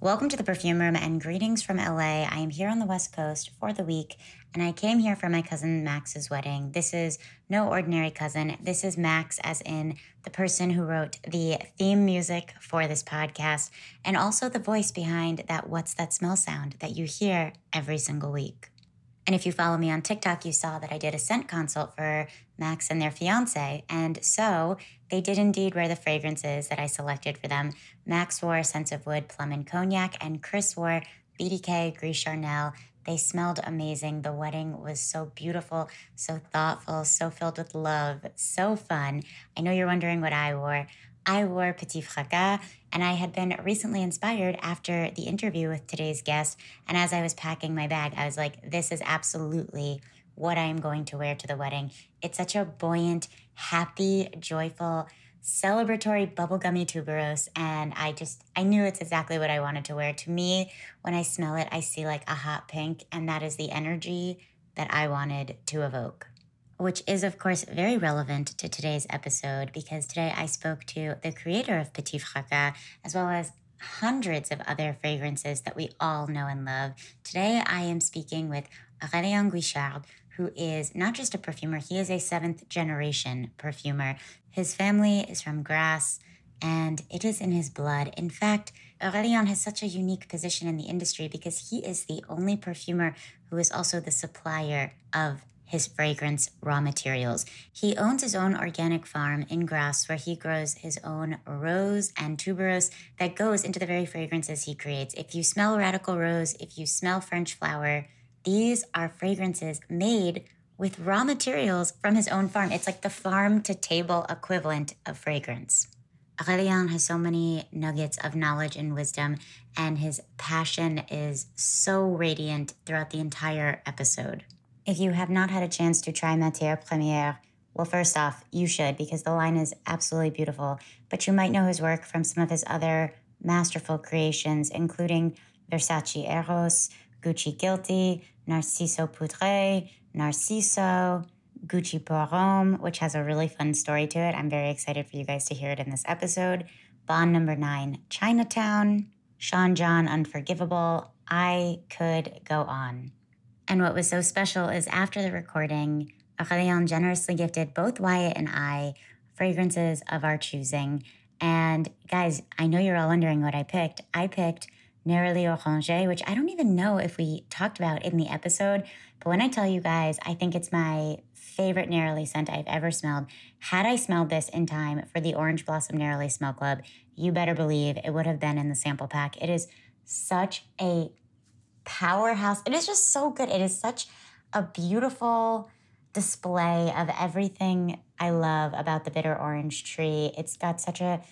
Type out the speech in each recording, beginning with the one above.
Welcome to the Perfume Room and greetings from LA. I am here on the West Coast for the week and I came here for my cousin Max's wedding. This is no ordinary cousin. This is Max, as in the person who wrote the theme music for this podcast and also the voice behind that What's That Smell sound that you hear every single week. And if you follow me on TikTok, you saw that I did a scent consult for Max and their fiance. And so they did indeed wear the fragrances that I selected for them. Max wore Scents of Wood, Plum and Cognac, and Chris wore BDK, Gris Charnel. They smelled amazing. The wedding was so beautiful, so thoughtful, so filled with love, so fun. I know you're wondering what I wore. I wore Petit Fracas, and I had been recently inspired after the interview with today's guest. And as I was packing my bag, I was like, this is absolutely what I am going to wear to the wedding. It's such a buoyant, happy, joyful, celebratory bubblegummy tuberose. And I just, I knew it's exactly what I wanted to wear. To me, when I smell it, I see like a hot pink, and that is the energy that I wanted to evoke which is, of course, very relevant to today's episode because today I spoke to the creator of Petit Fracas as well as hundreds of other fragrances that we all know and love. Today I am speaking with Aurélien Guichard, who is not just a perfumer, he is a seventh generation perfumer. His family is from Grasse and it is in his blood. In fact, Aurélien has such a unique position in the industry because he is the only perfumer who is also the supplier of his fragrance raw materials. He owns his own organic farm in Grasse where he grows his own rose and tuberose that goes into the very fragrances he creates. If you smell radical rose, if you smell French flower, these are fragrances made with raw materials from his own farm. It's like the farm to table equivalent of fragrance. Aurélien has so many nuggets of knowledge and wisdom, and his passion is so radiant throughout the entire episode. If you have not had a chance to try Matière Première, well, first off, you should because the line is absolutely beautiful. But you might know his work from some of his other masterful creations, including Versace Eros, Gucci Guilty, Narciso Poudre, Narciso, Gucci Pour which has a really fun story to it. I'm very excited for you guys to hear it in this episode. Bond number nine, Chinatown, Sean John Unforgivable. I could go on. And what was so special is after the recording, Aurélien generously gifted both Wyatt and I fragrances of our choosing. And guys, I know you're all wondering what I picked. I picked Neroli Orange, which I don't even know if we talked about in the episode. But when I tell you guys, I think it's my favorite Neroli scent I've ever smelled. Had I smelled this in time for the Orange Blossom Neroli Smell Club, you better believe it would have been in the sample pack. It is such a powerhouse. It is just so good. It is such a beautiful display of everything I love about the bitter orange tree. It's got such a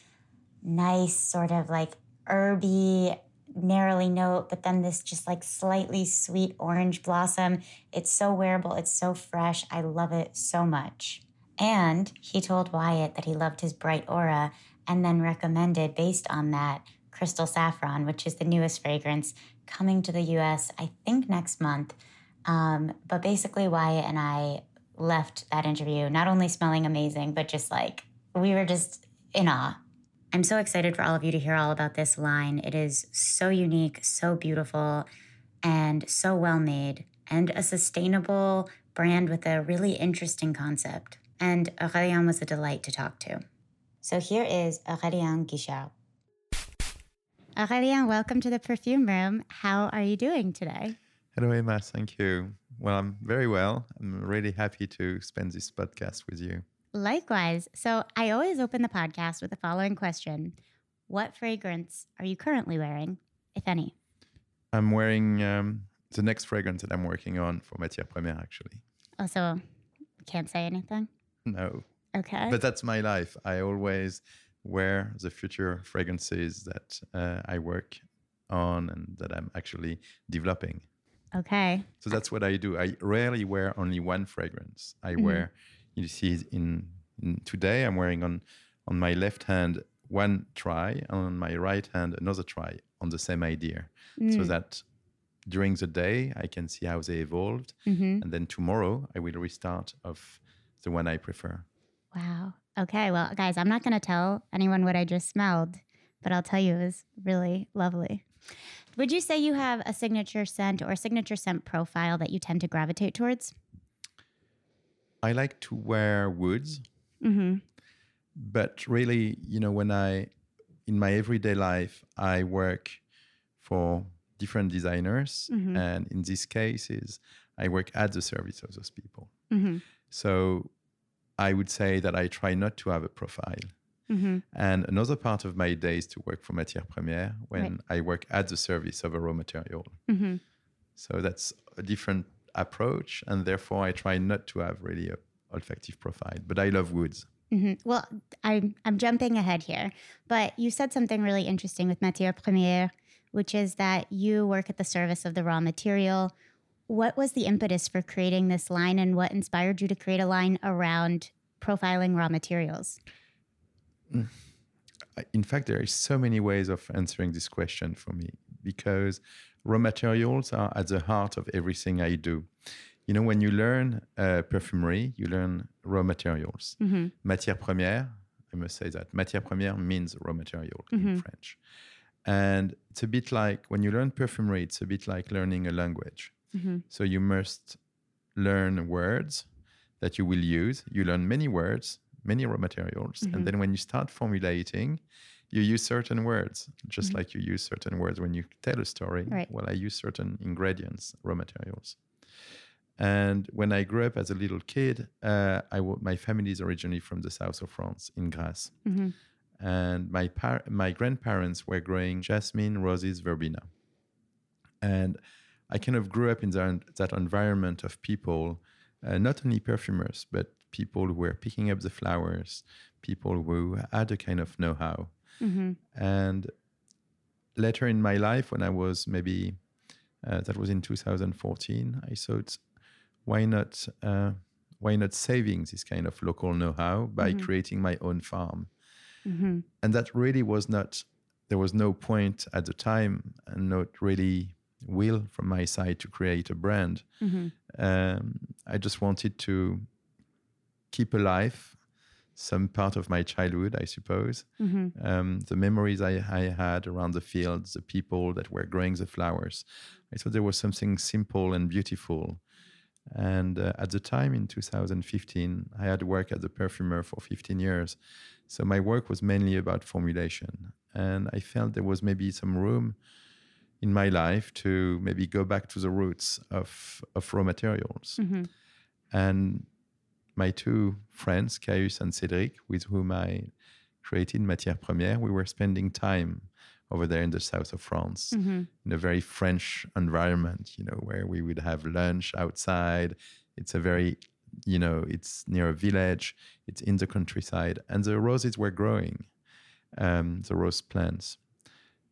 nice sort of like herby Neroli note, but then this just like slightly sweet orange blossom. It's so wearable, it's so fresh. I love it so much. And he told Wyatt that he loved his bright aura and then recommended, based on that, Crystal Saffron, which is the newest fragrance coming to the US, I think next month. Um, but basically, Wyatt and I left that interview not only smelling amazing, but just like we were just in awe. I'm so excited for all of you to hear all about this line. It is so unique, so beautiful, and so well made, and a sustainable brand with a really interesting concept. And Aurélien was a delight to talk to. So here is Aurélien Guichard. Aurélien, welcome to the perfume room. How are you doing today? Hello, Emma. Thank you. Well, I'm very well. I'm really happy to spend this podcast with you. Likewise. So, I always open the podcast with the following question What fragrance are you currently wearing, if any? I'm wearing um, the next fragrance that I'm working on for Matière Première, actually. Also, can't say anything? No. Okay. But that's my life. I always where the future fragrances that uh, I work on and that I'm actually developing. Okay. So that's what I do. I rarely wear only one fragrance. I mm-hmm. wear, you see, in, in, today I'm wearing on on my left hand one try, and on my right hand another try on the same idea, mm. so that during the day, I can see how they evolved. Mm-hmm. And then tomorrow, I will restart of the one I prefer. Wow. Okay. Well, guys, I'm not going to tell anyone what I just smelled, but I'll tell you it was really lovely. Would you say you have a signature scent or signature scent profile that you tend to gravitate towards? I like to wear woods, Mm-hmm. but really, you know, when I, in my everyday life, I work for different designers. Mhm. And in these cases, I work at the service of those people. Mm-hmm. So I would say that I try not to have a profile. Mm-hmm. And another part of my day is to work for Matière Première when Right. I work at the service of a raw material. Mm-hmm. So that's a different approach. And therefore, I try not to have really a olfactive profile. But I love woods. hmm Well, I'm I'm jumping ahead here, but you said something really interesting with matière première, which is that you work at the service of the raw material. What was the impetus for creating this line, and what inspired you to create a line around profiling raw materials? In fact, there are so many ways of answering this question for me because raw materials are at the heart of everything I do. You know, when you learn uh, perfumery, you learn raw materials. Mm-hmm. Matière première, I must say that matière première means raw material in Mhm. French. And it's a bit like when you learn perfumery, it's a bit like learning a language. Mm-hmm. So you must learn words that you will use. You learn many words, many raw materials. Mhm. And then when you start formulating, you use certain words, just Mhm. like you use certain words when you tell a story. Right. Well, I use certain ingredients, raw materials. And when I grew up as a little kid, uh, I w- my family is originally from the south of France, in Grasse. Mm-hmm. And my, par- my grandparents were growing jasmine, roses, verbena. And I kind of grew up in the, that environment of people, uh, not only perfumers, but people who were picking up the flowers, people who had a kind of know how. Mm-hmm. And later in my life, when I was maybe, uh, that was in 2014, I thought, why not, uh, why not saving this kind of local know-how by Mhm. creating my own farm? Mm-hmm. And that really was not, there was no point at the time and not really will from my side to create a brand. Mm-hmm. Um, I just wanted to keep alive some part of my childhood, I suppose Mm-hmm. um, the memories I, I had around the fields, the people that were growing the flowers. I thought there was something simple and beautiful. And uh, at the time in 2015, I had worked as a perfumer for 15 years. So my work was mainly about formulation. And I felt there was maybe some room in my life to maybe go back to the roots of, of raw materials. Mm-hmm. And my two friends, Caius and Cédric, with whom I created Matière Première, we were spending time over there in the south of France Mm-hmm. in a very French environment, you know, where we would have lunch outside. It's a very, you know, it's near a village, it's in the countryside, and the roses were growing, um, the rose plants.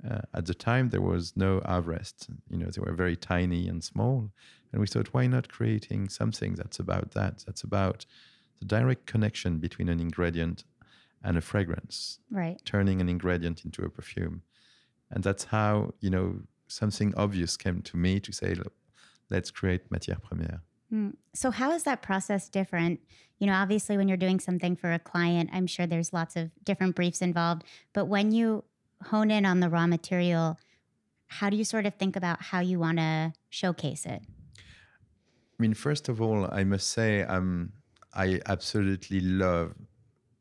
Uh, at the time, there was no Avrest, you know, they were very tiny and small. And we thought, why not creating something that's about that? That's about the direct connection between an ingredient and a fragrance Right. turning an ingredient into a perfume. And that's how, you know, something obvious came to me to say, "Look, let's create matière première. Mm. So, how is that process different? You know, obviously, when you're doing something for a client, I'm sure there's lots of different briefs involved. But when you hone in on the raw material, how do you sort of think about how you want to showcase it? I mean, first of all, I must say um, I absolutely love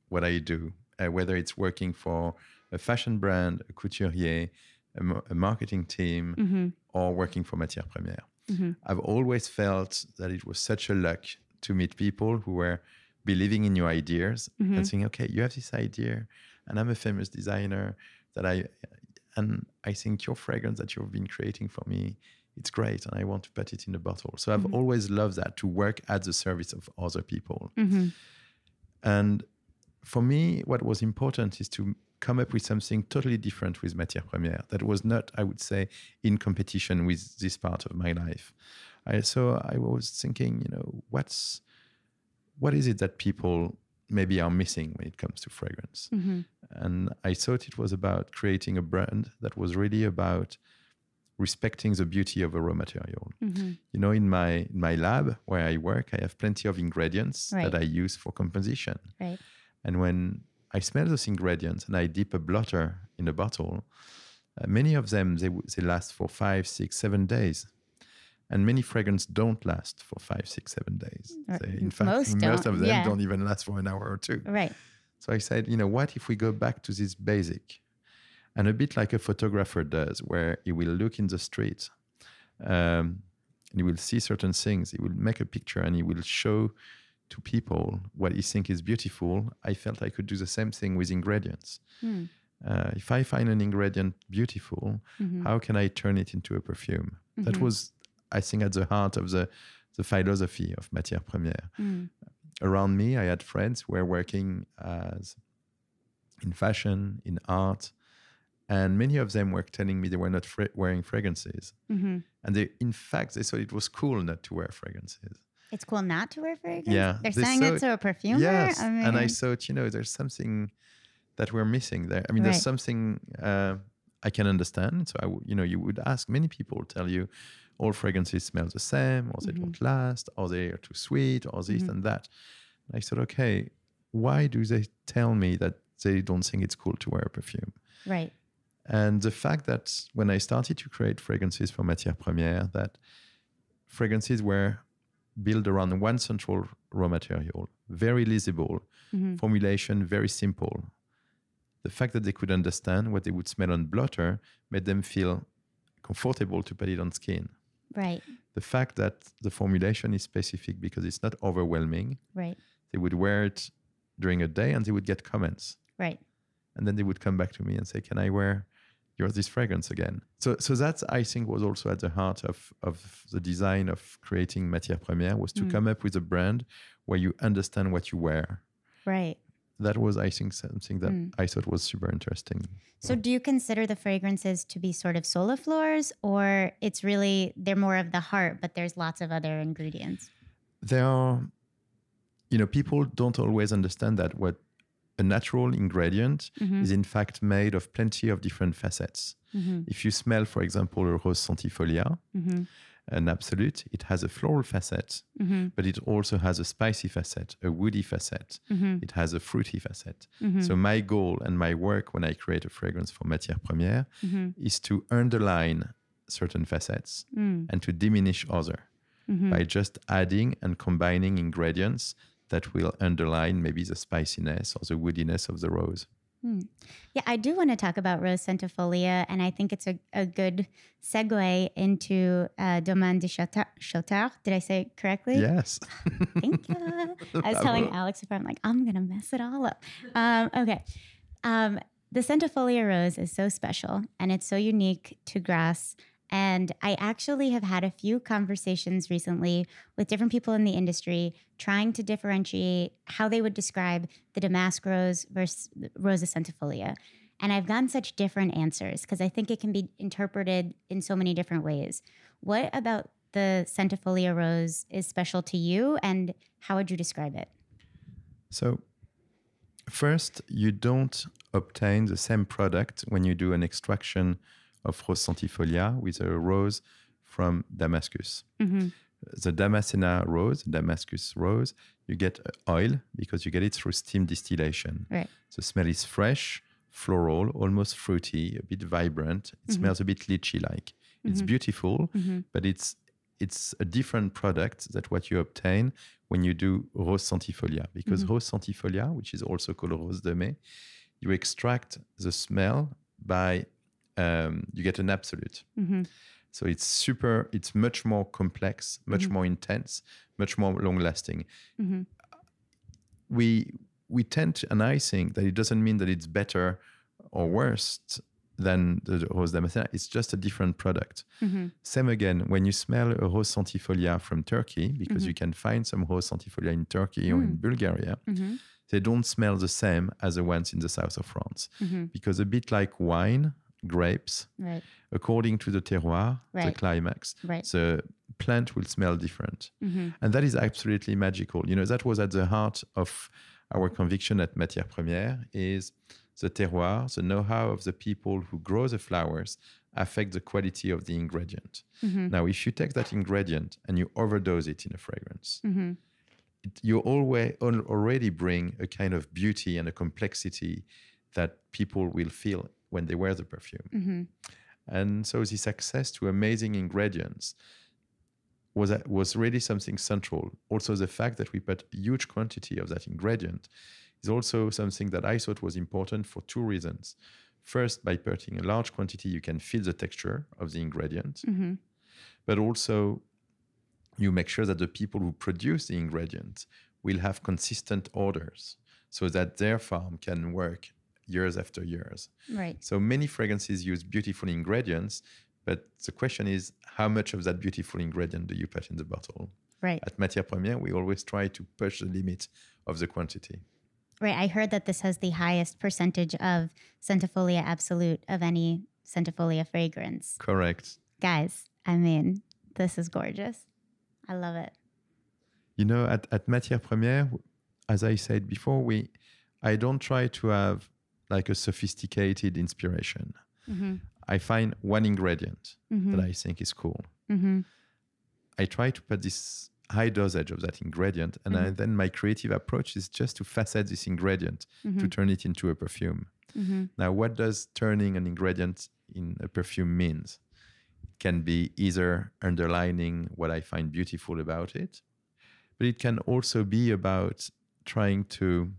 what I do, uh, whether it's working for a fashion brand, a couturier, a, marketing team, Mm-hmm. or working for Matière Première. Mm-hmm. I've always felt that it was such a luck to meet people who were believing in your ideas Mhm. and saying, "Okay, you have this idea, and I'm a famous designer that I, and I think your fragrance that you've been creating for me, it's great, and I want to put it in a bottle." So I've Mhm. always loved that to work at the service of other people. Mm-hmm. And for me, what was important is to come up with something totally different with Matière Première that was not, I would say, in competition with this part of my life. I, so I was thinking, you know, what's what is it that people maybe are missing when it comes to fragrance? Mm-hmm. And I thought it was about creating a brand that was really about respecting the beauty of a raw material. Mm-hmm. You know, in my in my lab where I work, I have plenty of ingredients Right. that I use for composition. Right. And when I smell those ingredients and I dip a blotter in a bottle, uh, many of them they, they last for five, six, seven days, and many fragrances don't last for five, six, seven days. They- in fact, Most most, of them yeah. don't even last for an hour or two. Right. So I said, you know, what if we go back to this basic, and a bit like a photographer does, where he will look in the street, um, and he will see certain things. He will make a picture and he will show to people what he think is beautiful. I felt I could do the same thing with ingredients. Hmm. Uh, if I find an ingredient beautiful, Mhm. how can I turn it into a perfume? That Mhm. was, I think, at the heart of the the philosophy of matière première Mm. around me, I had friends who were working as in fashion, in art, and many of them were telling me they were not fra- wearing fragrances, Mhm. and they, in fact, they thought it was cool not to wear fragrances. It's cool not to wear fragrances. Yeah, They're they saying saw it to a perfumer. Yes, I and I thought, you know, there's something that we're missing there. I mean, there's something uh, I can understand. So I, w- you know, you would ask many people tell you all fragrances smell the same, or they Mhm. don't last, or they are too sweet, or this Mhm. and that. And I thought, okay, why do they tell me that they don't think it's cool to wear a perfume? right. And the fact that when I started to create fragrances for Matière Première, that fragrances were built around one central raw material, very legible, Mhm. formulation very simple. The fact that they could understand what they would smell on blotter made them feel comfortable to put it on skin. Right. The fact that the formulation is specific because it's not overwhelming, Right. they would wear it during a day and they would get comments Right. and then they would come back to me and say, "Can I wear your this fragrance again?" So, so that I think was also at the heart of of the design of creating Matière Première was to Mm. come up with a brand where you understand what you wear. Right. That was, I think, something that Mm. I thought was super interesting. So, do you consider the fragrances to be sort of soliflores, or it's really they're more of the heart, but there's lots of other ingredients? There are, you know, people don't always understand that what a natural ingredient Mhm. is in fact made of plenty of different facets. Mm-hmm. If you smell, for example, a rose centifolia, Mm-hmm. An absolute, it has a floral facet, Mm-hmm. but it also has a spicy facet, a woody facet. Mm-hmm. It has a fruity facet. Mm-hmm. So my goal and my work when I create a fragrance for Matière Première mm-hmm. is to underline certain facets Mm. and to diminish other Mm-hmm. by just adding and combining ingredients that will underline maybe the spiciness or the woodiness of the rose. Yeah, I do want to talk about Rose centifolia, and I think it's a, a good segue into uh, Domaine de Chautar- Chautard. Did I say it correctly? Yes. Thank you. I was telling Alex if I'm like, I'm going to mess it all up. Um, okay. Um, the centifolia rose is so special and it's so unique to Grasse. And I actually have had a few conversations recently with different people in the industry trying to differentiate how they would describe the damask rose versus Rosa centifolia. And I've gotten such different answers because I think it can be interpreted in so many different ways. What about the centifolia rose is special to you and how would you describe it? So, first, you don't obtain the same product when you do an extraction of Rose Centifolia with a rose from Damascus. Mm-hmm. The Damascena rose, Damascus rose, you get oil because you get it through steam distillation. Right. The smell is fresh, floral, almost fruity, a bit vibrant. It smells a bit lychee like. It's beautiful, Mm-hmm. but it's it's a different product that what you obtain when you do rose centifolia because rose centifolia which is also called rose de mai you extract the smell by um, you get an absolute Mm-hmm. so it's super it's much more complex much more intense much more long lasting Mm-hmm. we we tend to, and I think that it doesn't mean that it's better or worse than the rose damascena. It's just a different product. Mm-hmm. Same again when you smell a rose centifolia from Turkey, because you can find some rose centifolia in Turkey or in Bulgaria. Mm-hmm. They don't smell the same as the ones in the south of France, Mm-hmm. because a bit like wine, grapes, Right. according to the terroir, the climax, Right. the plant will smell different. Mm-hmm. And that is absolutely magical. You know, that was at the heart of our conviction at Matière Première is the terroir, the know-how of the people who grow the flowers affect the quality of the ingredient. Mm-hmm. Now, if you take that ingredient and you overdose it in a fragrance, Mm-hmm. it, you always already bring a kind of beauty and a complexity that people will feel when they wear the perfume. Mm-hmm. And so this access to amazing ingredients was was really something central. Also, the fact that we put a huge quantity of that ingredient is also something that I thought was important for two reasons. First, by putting a large quantity, you can feel the texture of the ingredient, Mm-hmm. but also you make sure that the people who produce the ingredient will have consistent orders so that their farm can work years after years. Right. So many fragrances use beautiful ingredients, but the question is how much of that beautiful ingredient do you put in the bottle? Right. At Matière Première, we always try to push the limit of the quantity. Right. I heard that this has the highest percentage of Centifolia Absolute of any Centifolia fragrance. Correct. Guys, I mean, this is gorgeous. I love it. You know, at, at Matière Première, as I said before, we I don't try to have like a sophisticated inspiration. Mm-hmm. I find one ingredient Mm-hmm. that I think is cool. mm-hmm. I try to put this high dosage of that ingredient, and I, then my creative approach is just to facet this ingredient to turn it into a perfume. Mm-hmm. Now, what does turning an ingredient in a perfume means? It can be either underlining what I find beautiful about it, but it can also be about trying to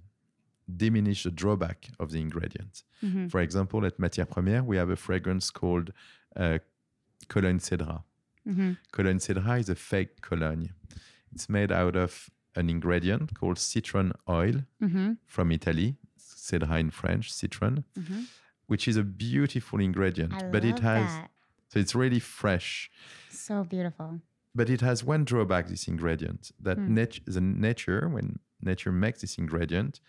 diminish the drawback of the ingredient. Mm-hmm. For example, at Matière Première, we have a fragrance called uh, Cologne Cédrat. Mm-hmm. Cologne Cédrat is a fake cologne. It's made out of an ingredient called citron oil Mm-hmm. from Italy, Cédrat in French, citron, Mm-hmm. which is a beautiful ingredient, I but love it has that. so it's really fresh. So beautiful. But it has one drawback. This ingredient that Hmm. nat- the nature when nature makes this ingredient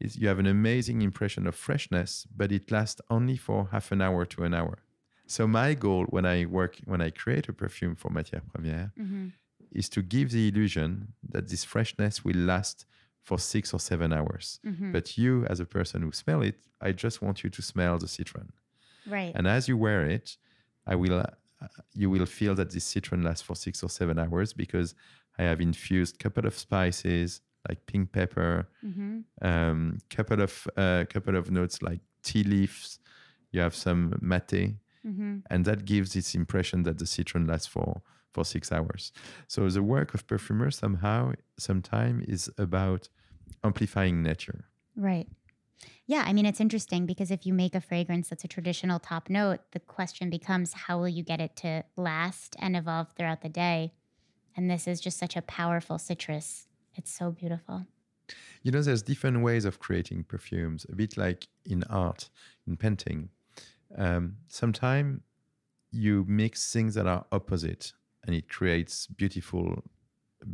is you have an amazing impression of freshness, but it lasts only for half an hour to an hour. So my goal when I work when I create a perfume for Matière Première Mm-hmm. is to give the illusion that this freshness will last for six or seven hours. Mm-hmm. But you, as a person who smell it, I just want you to smell the citron. Right. And as you wear it, I will, uh, you will feel that this citron lasts for six or seven hours because I have infused a couple of spices like pink pepper, mm-hmm. um, couple of uh, couple of notes like tea leaves. You have some mate, Mm-hmm. and that gives this impression that the citron lasts for for six hours. So the work of perfumer somehow, sometime is about amplifying nature. Right. Yeah, I mean, it's interesting because if you make a fragrance that's a traditional top note, the question becomes how will you get it to last and evolve throughout the day? And this is just such a powerful citrus. It's so beautiful. You know, there's different ways of creating perfumes, a bit like in art, in painting. Um, Sometimes you mix things that are opposite and it creates beautiful,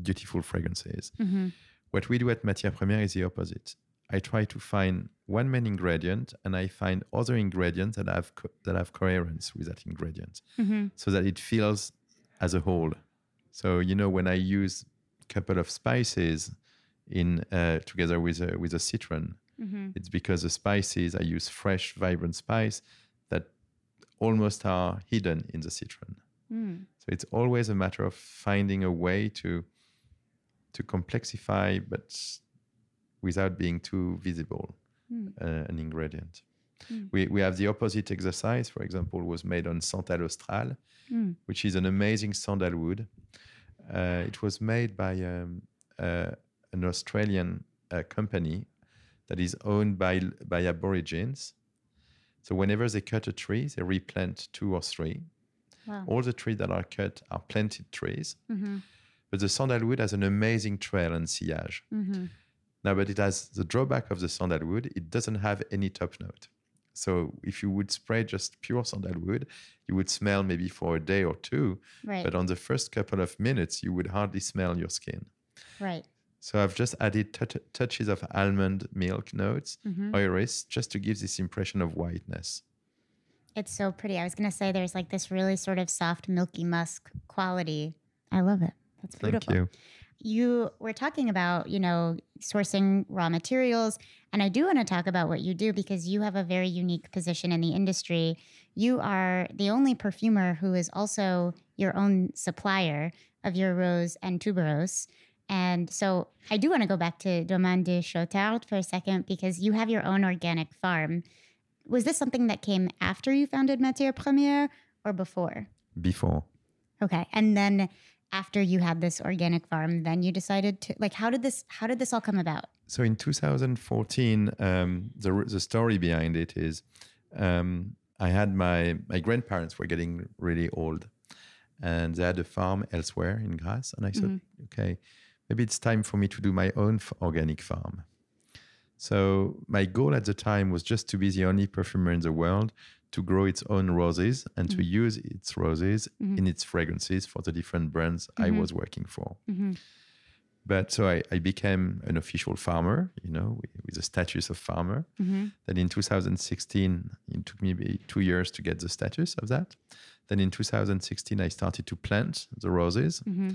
beautiful fragrances. Mm-hmm. What we do at Matière Première is the opposite. I try to find one main ingredient and I find other ingredients that have co- that have coherence with that ingredient, Mm-hmm. so that it feels as a whole. So you know, when I use couple of spices in uh, together with a, with a citron, Mm-hmm. it's because the spices I use fresh, vibrant spice that almost are hidden in the citron. Mm. So it's always a matter of finding a way to to complexify, but without being too visible, Mm. uh, an ingredient. Mm. We, we have the opposite exercise, for example, was made on Santal Austral, Mm. which is an amazing sandalwood. Uh, it was made by um, uh, an Australian uh, company that is owned by, by Aborigines. So whenever they cut a tree, they replant two or three. Wow. All the trees that are cut are planted trees, Mm-hmm. but the sandalwood has an amazing trail and sillage. Mm-hmm. Now, but it has the drawback of the sandalwood, it doesn't have any top note. So if you would spray just pure sandalwood, you would smell maybe for a day or two, Right. but on the first couple of minutes, you would hardly smell your skin. right. So I've just added tou- touches of almond milk notes, Mm-hmm. iris, just to give this impression of whiteness. It's so pretty. I was going to say there's like this really sort of soft, milky musk quality. I love it. That's Thank beautiful. you. You were talking about, you know, sourcing raw materials. And I do want to talk about what you do because you have a very unique position in the industry. You are the only perfumer who is also your own supplier of your rose and tuberose. And so I do want to go back to Domaine de Chautard for a second because you have your own organic farm. Was this something that came after you founded Matière Première or before? Before. Okay. And then after you had this organic farm, then you decided to like how did this how did this all come about? So in 2014, um, the the story behind it is um, I had my my grandparents were getting really old, and they had a farm elsewhere in Grasse, and I thought, mm-hmm. okay, maybe it's time for me to do my own f- organic farm. So my goal at the time was just to be the only perfumer in the world to grow its own roses and mm-hmm. to use its roses mm-hmm. in its fragrances for the different brands mm-hmm. I was working for. Mm-hmm. But so I, I, became an official farmer, you know, with, the status of farmer. Mm-hmm. Then in 2016, it took me two years to get the status of that. Then in 2016, I started to plant the roses. Mm-hmm.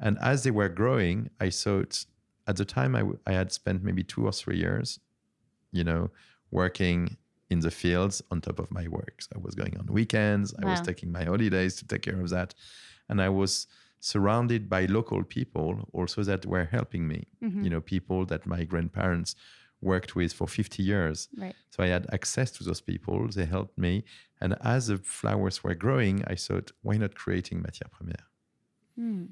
And as they were growing, I thought at the time I, w- I had spent maybe two or three years, you know, working in the fields on top of my work. So I was going on weekends, wow. I was taking my holidays to take care of that. And I was surrounded by local people also that were helping me, mm-hmm. you know, people that my grandparents worked with for 50 years. Right. So I had access to those people, they helped me. And as the flowers were growing, I thought, why not creating Matière Première? Mm.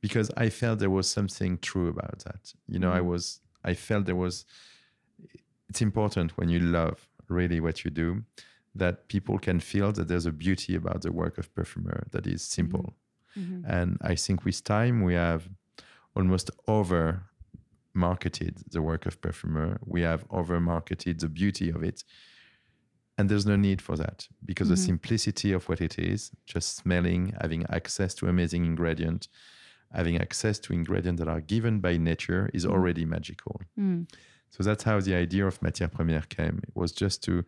Because I felt there was something true about that. You know, mm. I was, I felt there was, it's important when you love really what you do, that people can feel that there's a beauty about the work of perfumer that is simple. Mm-hmm. And I think with time we have almost over marketed the work of perfumer. We have over marketed the beauty of it. And there's no need for that because mm-hmm. the simplicity of what it is, just smelling, having access to amazing ingredients, having access to ingredients that are given by nature is mm. already magical. Mm. So that's how the idea of Matière Première came. It was just to,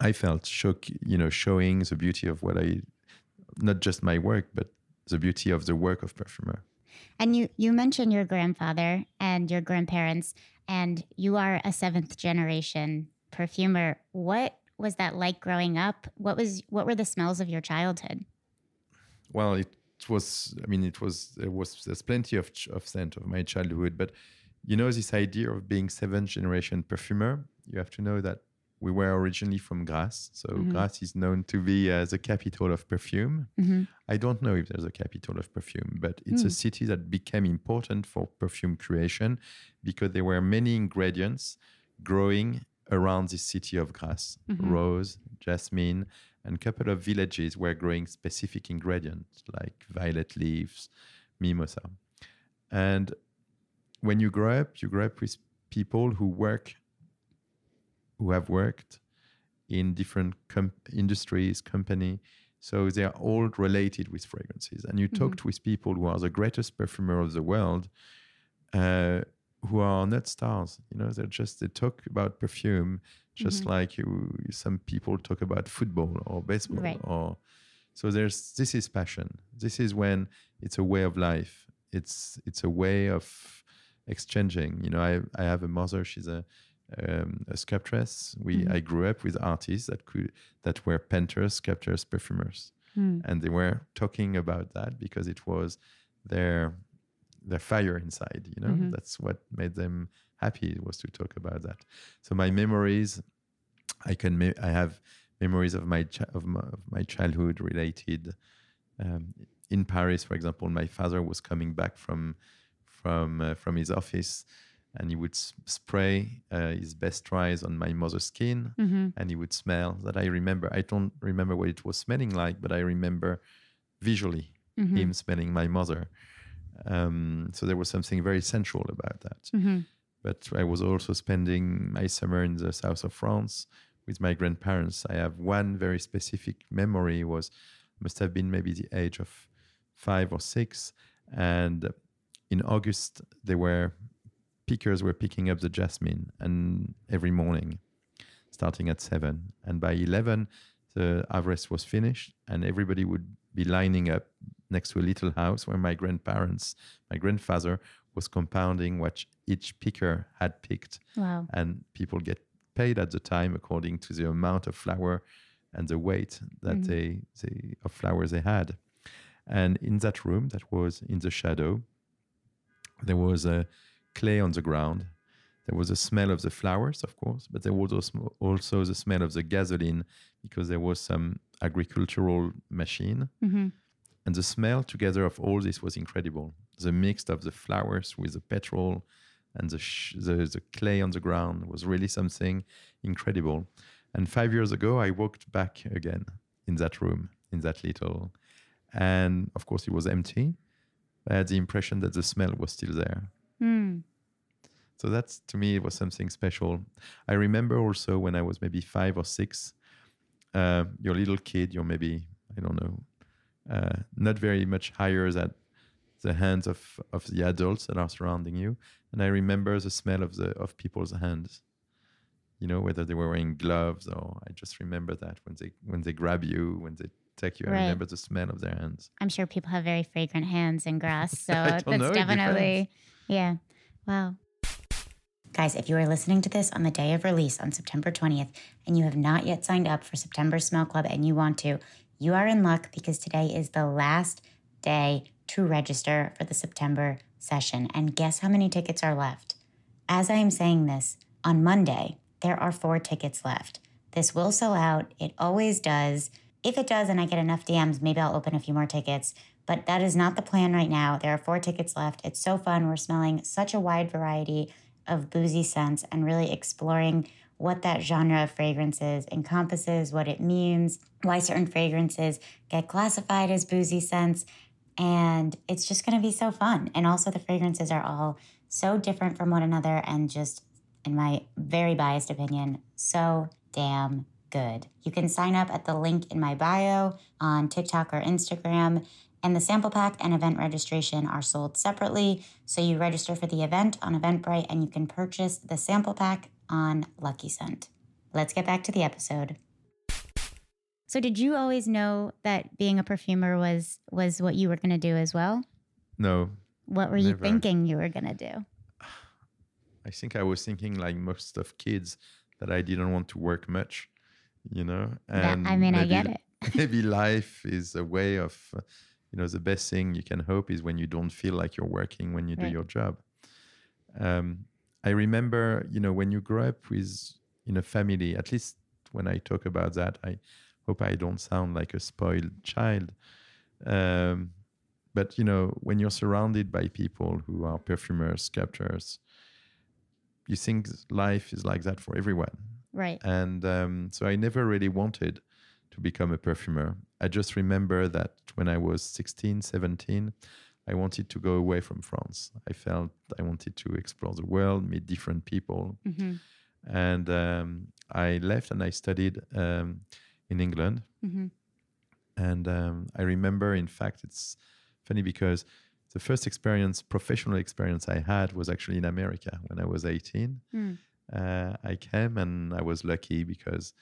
I felt, show, you know, showing the beauty of what I, not just my work, but the beauty of the work of perfumer. And you you mentioned your grandfather and your grandparents, and you are a seventh generation perfumer. What was that like growing up? What was what were the smells of your childhood? Well, it was. I mean, it was. There was. There's plenty of of scent of my childhood, but you know this idea of being seventh generation perfumer you have to know that we were originally from grasse so mm-hmm. grasse is known to be uh, the capital of perfume mm-hmm. i don't know if there's a capital of perfume but it's mm. a city that became important for perfume creation because there were many ingredients growing around the city of grasse mm-hmm. rose jasmine and a couple of villages were growing specific ingredients like violet leaves mimosa and when you grow up, you grow up with people who work, who have worked in different com- industries, company. So they are all related with fragrances. And you mm-hmm. talked with people who are the greatest perfumer of the world, uh, who are not stars. You know, they're just they talk about perfume, just mm-hmm. like you. Some people talk about football or baseball, right. or so. There's this is passion. This is when it's a way of life. It's it's a way of exchanging. You know, I I have a mother. She's a um, a sculptress. We mm-hmm. I grew up with artists that could that were painters, sculptors, perfumers, mm. and they were talking about that because it was their their fire inside. You know, mm-hmm. that's what made them happy was to talk about that. So my memories, I can me- I have memories of my, chi- of my of my childhood related. Um, in Paris, for example, my father was coming back from from uh, from his office, and he would spray uh, his best tries on my mother's skin, mm-hmm. and he would smell. That I remember. I don't remember what it was smelling like, but I remember visually mm-hmm. him smelling my mother. Um, so there was something very sensual about that. Mm-hmm. But I was also spending my summer in the south of France with my grandparents. I have one very specific memory was must have been maybe the age of five or six, and in August, they were pickers were picking up the jasmine and every morning, starting at seven. And by eleven, the harvest was finished, and everybody would be lining up next to a little house where my grandparents, my grandfather was compounding what each picker had picked. Wow. And people get paid at the time according to the amount of flour and the weight that Mhm. they, they of flowers they had. And in that room that was in the shadow, there was a clay on the ground. There was a smell of the flowers, of course, but there was also- also the smell of the gasoline because there was some agricultural machine. hmm And the smell together of all this was incredible. The mix of the flowers with the petrol and the, sh- the, the clay on the ground was really something incredible. And five years ago, I walked back again in that room, in that little, and of course, it was empty. I had the impression that the smell was still there. Mm. So that's to me it was something special. I remember also when I was maybe five or six, uh, your little kid, you're maybe I don't know, uh, not very much higher than the hands of of the adults that are surrounding you, and I remember the smell of the of people's hands. You know whether they were wearing gloves or I just remember that when they when they grab you when they take you, Right. I remember the smell of their hands. I'm sure people have very fragrant hands in Grasse. So I that's know, definitely, yeah. Wow. Guys, if you are listening to this on the day of release on September 20th and you have not yet signed up for September Smell Club and you want to, you are in luck because today is the last day to register for the September session. And guess how many tickets are left? As I am saying this, on Monday, there are four tickets left. This will sell out. It always does. If it does and I get enough DMs, maybe I'll open a few more tickets. But that is not the plan right now. There are four tickets left. It's so fun. We're smelling such a wide variety of boozy scents and really exploring what that genre of fragrances encompasses, what it means, why certain fragrances get classified as boozy scents. And it's just going to be so fun. And also, the fragrances are all so different from one another and just, in my very biased opinion, so damn good. You can sign up at the link in my bio on TikTok or Instagram. And the sample pack and event registration are sold separately. So you register for the event on Eventbrite and you can purchase the sample pack on Lucky Scent. Let's get back to the episode. So did you always know that being a perfumer was was what you were going to do as well? No, What were you thinking you were going to do? I think I was thinking like most of kids that I didn't want to work much, you know. That- I mean, I maybe- get it. maybe life is a way of, uh, you know, the best thing you can hope is when you don't feel like you're working when you do your job. Um, I remember, you know, when you grow up with in a family, at least when I talk about that, I hope I don't sound like a spoiled child. Um, but you know, when you're surrounded by people who are perfumers, sculptors, you think life is like that for everyone. Right. And um, so I never really wanted to become a perfumer. I just remember that when I was 16, 17, I wanted to go away from France. I felt I wanted to explore the world, meet different people. hmm And um, I left and I studied um, in England. hmm And um, I remember, in fact, it's funny because the first experience, professional experience I had was actually in America when I was 18. Mm. Uh, I came and I was lucky because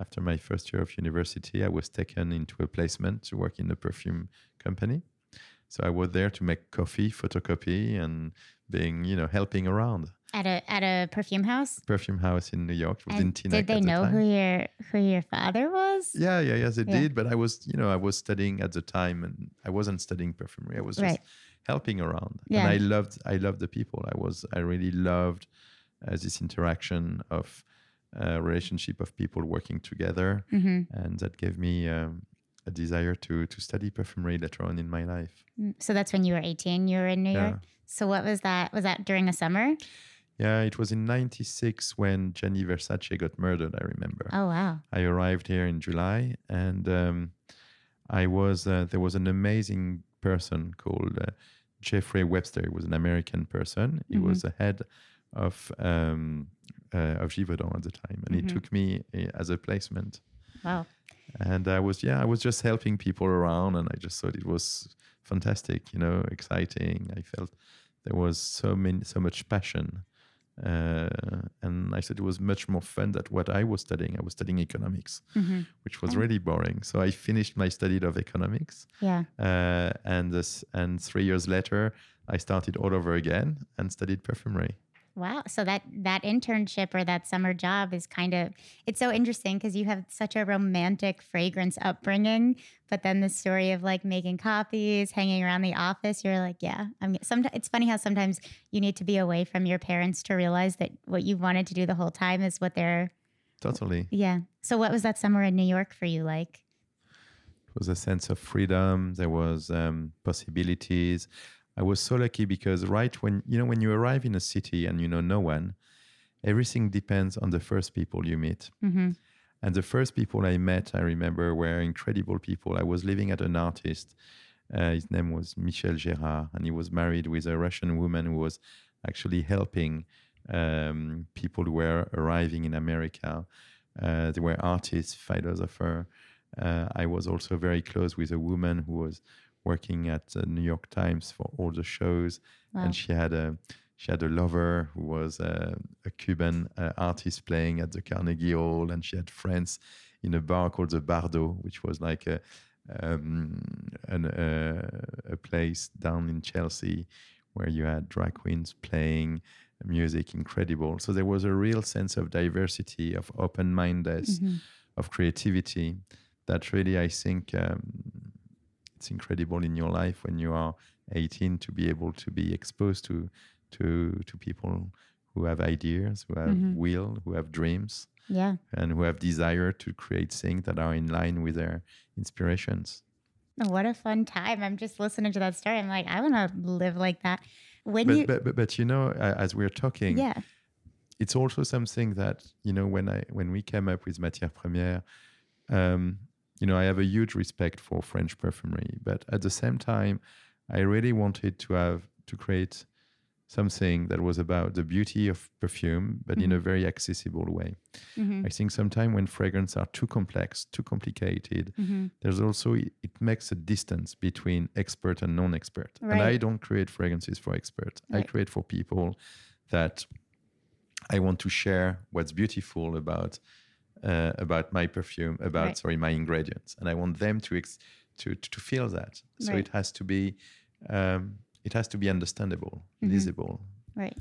after my first year of university, I was taken into a placement to work in a perfume company. So I was there to make coffee, photocopy, and being, you know, helping around. At a at a perfume house. Perfume house in New York. In Teaneck did they the know who your who your father was? Yeah, yeah, yes, they Yeah. did. But I was, you know, I was studying at the time, and I wasn't studying perfumery. I was just Right. helping around, Yeah. and I loved, I loved the people. I was, I really loved uh, this interaction of uh, relationship of people working together, hmm and that gave me um, a desire to to study perfumery later on in my life. So that's when you were 18. You were in New Yeah. York. So what was that? Was that during the summer? Yeah, it was in '96 when Gianni Versace got murdered. I remember. Oh wow. I arrived here in July, and um, I was uh, there was an amazing person called uh, Jeffrey Webster. He was an American person. He Mhm. was the head of um, uh, of Givaudan at the time, and Mhm. he took me uh, as a placement. Wow. And I was yeah, I was just helping people around, and I just thought it was fantastic, you know, exciting. I felt there was so many so much passion Uh, and I thought it was much more fun than what I was studying. I was studying economics, which was Oh. really boring. So I finished my study of economics, Yeah. uh, and this, and three years later, I started all over again and studied perfumery. Wow. So that that internship or that summer job is kind of it's so interesting because you have such a romantic fragrance upbringing, but then the story of like making copies, hanging around the office, you're like, yeah. I'm sometimes it's funny how sometimes you need to be away from your parents to realize that what you wanted to do the whole time is what they're Totally. yeah. So what was that summer in New York for you like? It was a sense of freedom. There was um, possibilities. I was so lucky because right when you know when you arrive in a city and you know no one, everything depends on the first people you meet. Mm-hmm. And the first people I met, I remember, were incredible people. I was living at an artist. Uh, his name was Michel Gérard, and he was married with a Russian woman who was actually helping um, people who were arriving in America. Uh, they were artists, philosopher. Uh, I was also very close with a woman who was working at the New York Times for all the shows, Wow. and she had a she had a lover who was uh, a Cuban uh, artist playing at the Carnegie Hall, and she had friends in a bar called the Bardo, which was like a um, an, uh, a place down in Chelsea where you had drag queens playing music, incredible. So there was a real sense of diversity, of open mindedness, Mm-hmm. of creativity. That really, I think, um, it's incredible in your life when you are 18 to be able to be exposed to to to people who have ideas, who have Mhm. will, who have dreams, Yeah. and who have desire to create things that are in line with their inspirations. What a fun time. I'm just listening to that story. I'm like, I want to live like that. When But, you but, but but you know, as we're talking, Yeah. it's also something that you know when I when we came up with Matière Première, um, you know, I have a huge respect for French perfumery, but at the same time, I really wanted to have to create something that was about the beauty of perfume, but in a very accessible way. Mhm. I think sometimes when fragrances are too complex, too complicated, Mhm. there's also it makes a distance between expert and non-expert. And I don't create fragrances for experts. I create for people that I want to share what's beautiful about uh, about my perfume, about Right. sorry my ingredients, and I want them to ex- to to feel that. So Right. it has to be um, it has to be understandable, Mhm. visible. Right.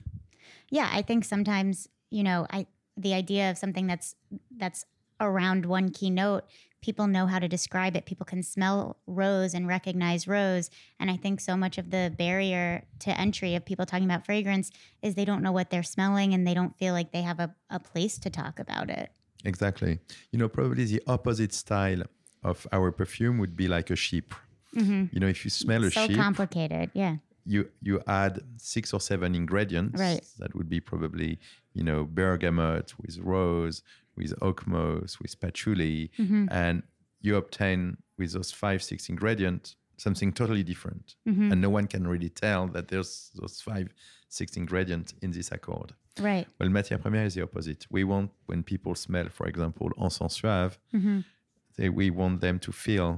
Yeah, I think sometimes, you know, I the idea of something that's that's around one key note, people know how to describe it. People can smell rose and recognize rose. And I think so much of the barrier to entry of people talking about fragrance is they don't know what they're smelling and they don't feel like they have a, a place to talk about it. Exactly. You know, probably the opposite style of our perfume would be like a chypre. You know, if you smell a so chypre, so complicated. Yeah. you you add six or seven ingredients Right. that would be probably you know bergamot with rose with oak moss with patchouli Mm-hmm. and you obtain with those five six ingredients something totally different Mm-hmm. and no one can really tell that there's those five six ingredients in this accord Right. well matière première is the opposite we want when people smell for example encens suave Mm-hmm. they, we want them to feel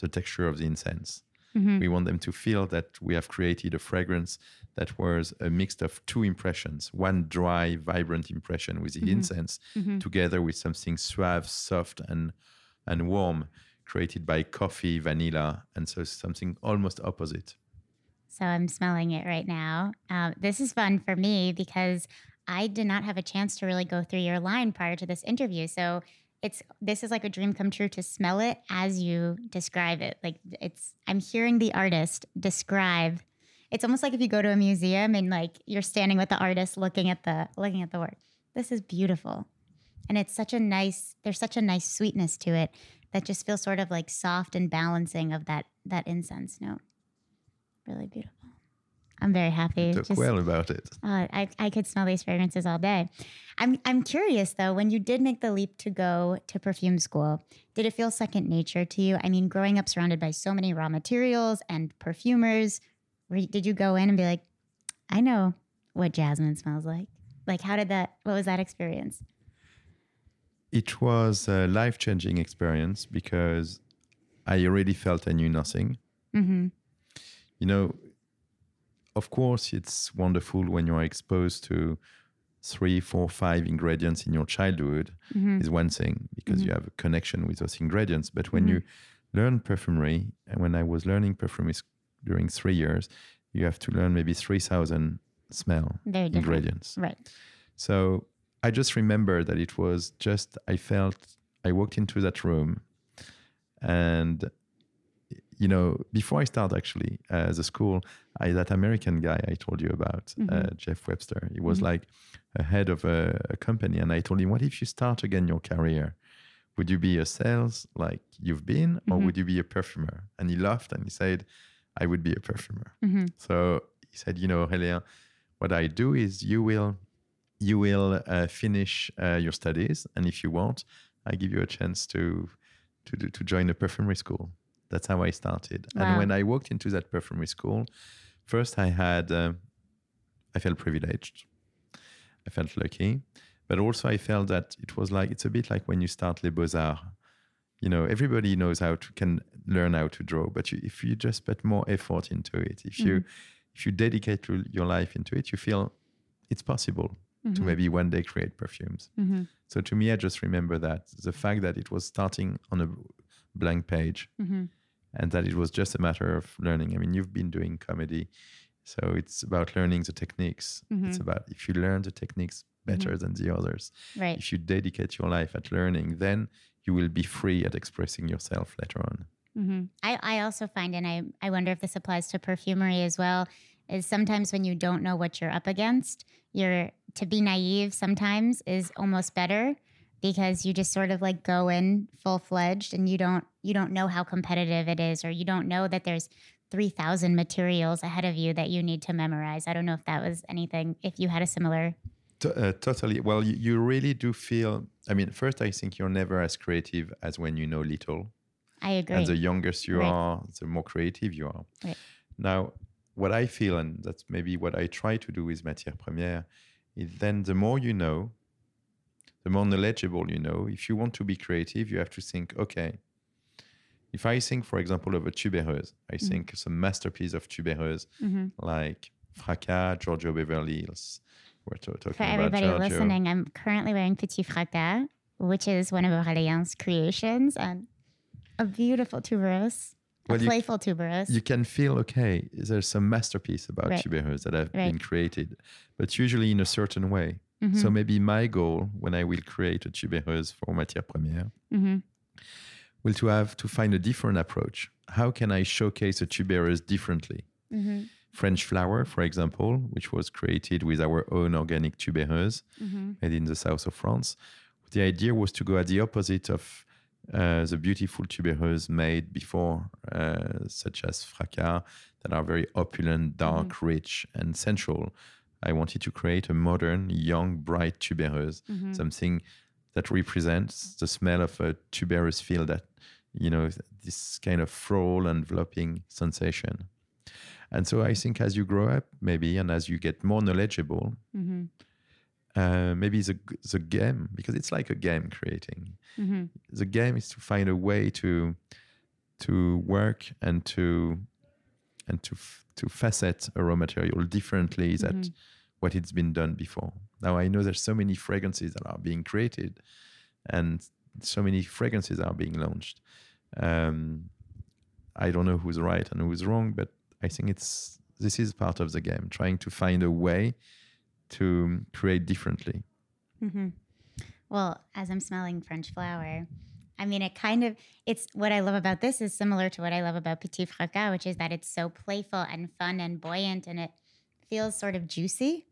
the texture of the incense Mm-hmm. we want them to feel that we have created a fragrance that was a mix of two impressions one dry, vibrant impression with the incense, together with something suave, soft, and, and warm, created by coffee, vanilla, and so something almost opposite. So I'm smelling it right now. Um, this is fun for me because I did not have a chance to really go through your line prior to this interview. So it's this is like a dream come true to smell it as you describe it. Like it's I'm hearing the artist describe. It's almost like if you go to a museum and like you're standing with the artist looking at the looking at the work. This is beautiful. And it's such a nice there's such a nice sweetness to it that just feels sort of like soft and balancing of that that incense note really beautiful. I'm very happy. Talk Just, well about it. uh, I, I could smell these fragrances all day. I'm, I'm curious though, when you did make the leap to go to perfume school, did it feel second nature to you? I mean, growing up surrounded by so many raw materials and perfumers, did you go in and be like, I know what jasmine smells like? Like, how did that, what was that experience? It was a life changing experience because I already felt I knew nothing. Mm-hmm. you know, of course, it's wonderful when you are exposed to three, four, five ingredients in your childhood mm-hmm. is one thing because you mm-hmm. have a connection with those ingredients. But when you mm-hmm. learn perfumery, and when I was learning perfumery during three years, you have to learn maybe 3,000 smell Very different. ingredients. Right. So I just remember that it was just, I felt, I walked into that room and, you know, before I start actually uh, the school, I, that American guy I told you about, uh, Jeff Webster, he was like a head of a, a company. And I told him, what if you start again your career? Would you be a sales like you've been, or would you be a perfumer? And he laughed and he said, I would be a perfumer. So he said, you know, Aurélien, what I do is you will you will uh, finish uh, your studies, and if you want, I give you a chance to to do, to join a perfumery school. That's how I started. Wow. And when I walked into that perfumery school, first I had uh, I felt privileged. I felt lucky, but also I felt that it was like it's a bit like when you start Les Beaux Arts. You know, everybody knows how to can learn how to draw, but you, if you just put more effort into it, if you if you dedicate your life into it, you feel it's possible to mm-hmm. maybe one day create perfumes. Mm-hmm. So to me, I just remember that the fact that it was starting on a blank page mm-hmm. and that it was just a matter of learning. I mean, you've been doing comedy, so it's about learning the techniques. It's about if you learn the techniques better than the others, Right. if you dedicate your life at learning, then you will be free at expressing yourself later on. hmm I, I also find, and I, I wonder if this applies to perfumery as well, is sometimes when you don't know what you're up against, you're to be naive sometimes is almost better because you just sort of like go in full fledged and you don't you don't know how competitive it is or you don't know that there's 3000 materials ahead of you that you need to memorize. I don't know if that was anything if you had a similar uh, totally. Well, you, you really do feel. I mean, first, I think you're never as creative as when you know little. I agree. And the younger you Right. are, the more creative you are. Right. Now, what I feel, and that's maybe what I try to do with Matière Première, is then the more you know, the more knowledgeable you know. If you want to be creative, you have to think, okay, if I think, for example, of a tubéreuse, I Mm-hmm. think some masterpiece of tubéreuse like Fracas, Giorgio Beverly Hills. We're to- talking For about everybody Giorgio. listening, I'm currently wearing Petit Fracas, which is one of Aurelien's creations and a beautiful tuberose, Well, a you- playful tuberose. you can feel okay there's some masterpiece about Right. tubéreuse that have Right. been created but usually in a certain way Mm-hmm. so maybe my goal when i will create a tubéreuse for matière première Mm-hmm. will to have to find a different approach how can i showcase a tubéreuse differently Mm-hmm. french flower for example which was created with our own organic tuberose Mm-hmm. made in the south of france the idea was to go at the opposite of uh, the beautiful tuberose made before, uh, such as Fracas, that are very opulent, dark, rich, and sensual. I wanted to create a modern, young, bright tubereuse, something that represents the smell of a tuberous field that, you know, this kind of floral enveloping sensation. And so I think as you grow up, maybe, and as you get more knowledgeable, Mm-hmm. Uh, maybe the the game because it's like a game creating. Mm-hmm. The game is to find a way to to work and to and to f- to facet a raw material differently than what it's been done before. Now I know there's so many fragrances that are being created, and so many fragrances are being launched. Um, I don't know who's right and who's wrong, but I think it's this is part of the game, trying to find a way to create differently. Mm-hmm. Well, as I'm smelling French flower, I mean, it kind of, it's what I love about this is similar to what I love about Petit Fracas, which is that it's so playful and fun and buoyant and it feels sort of juicy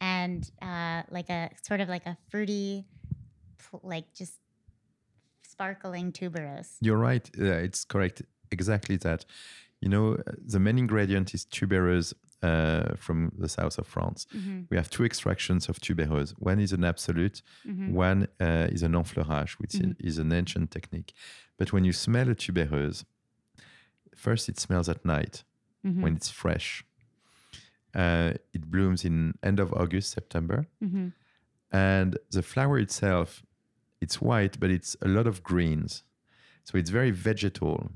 and uh, like a sort of like a fruity, like just sparkling tuberose. You're right. Uh, it's correct. Exactly that. You know, the main ingredient is tuberose uh, from the south of France. We have two extractions of tuberose. One is an absolute, one uh, is an enfleurage, which is- is an ancient technique. But when you smell a tuberose, first it smells at night when it's fresh. Uh, it blooms in end of August, September, Mm-hmm. and the flower itself, it's white, but it's a lot of greens. So it's very vegetal,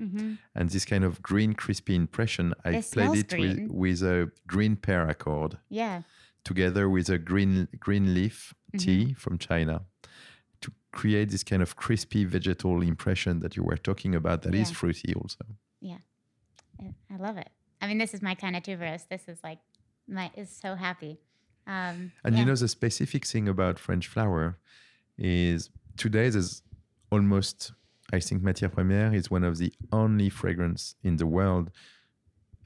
and this kind of green, crispy impression. I It played it with, green. with a green pear accord Yeah. together with a green green leaf tea from China to create this kind of crispy vegetal impression that you were talking about That is Yeah. fruity also. Yeah. I- I love it. I mean, this is my kind of tuberose. This is like my is so happy. Um, And yeah. you know the specific thing about French flower is today there's almost I think Matière Première is one of the only fragrance in the world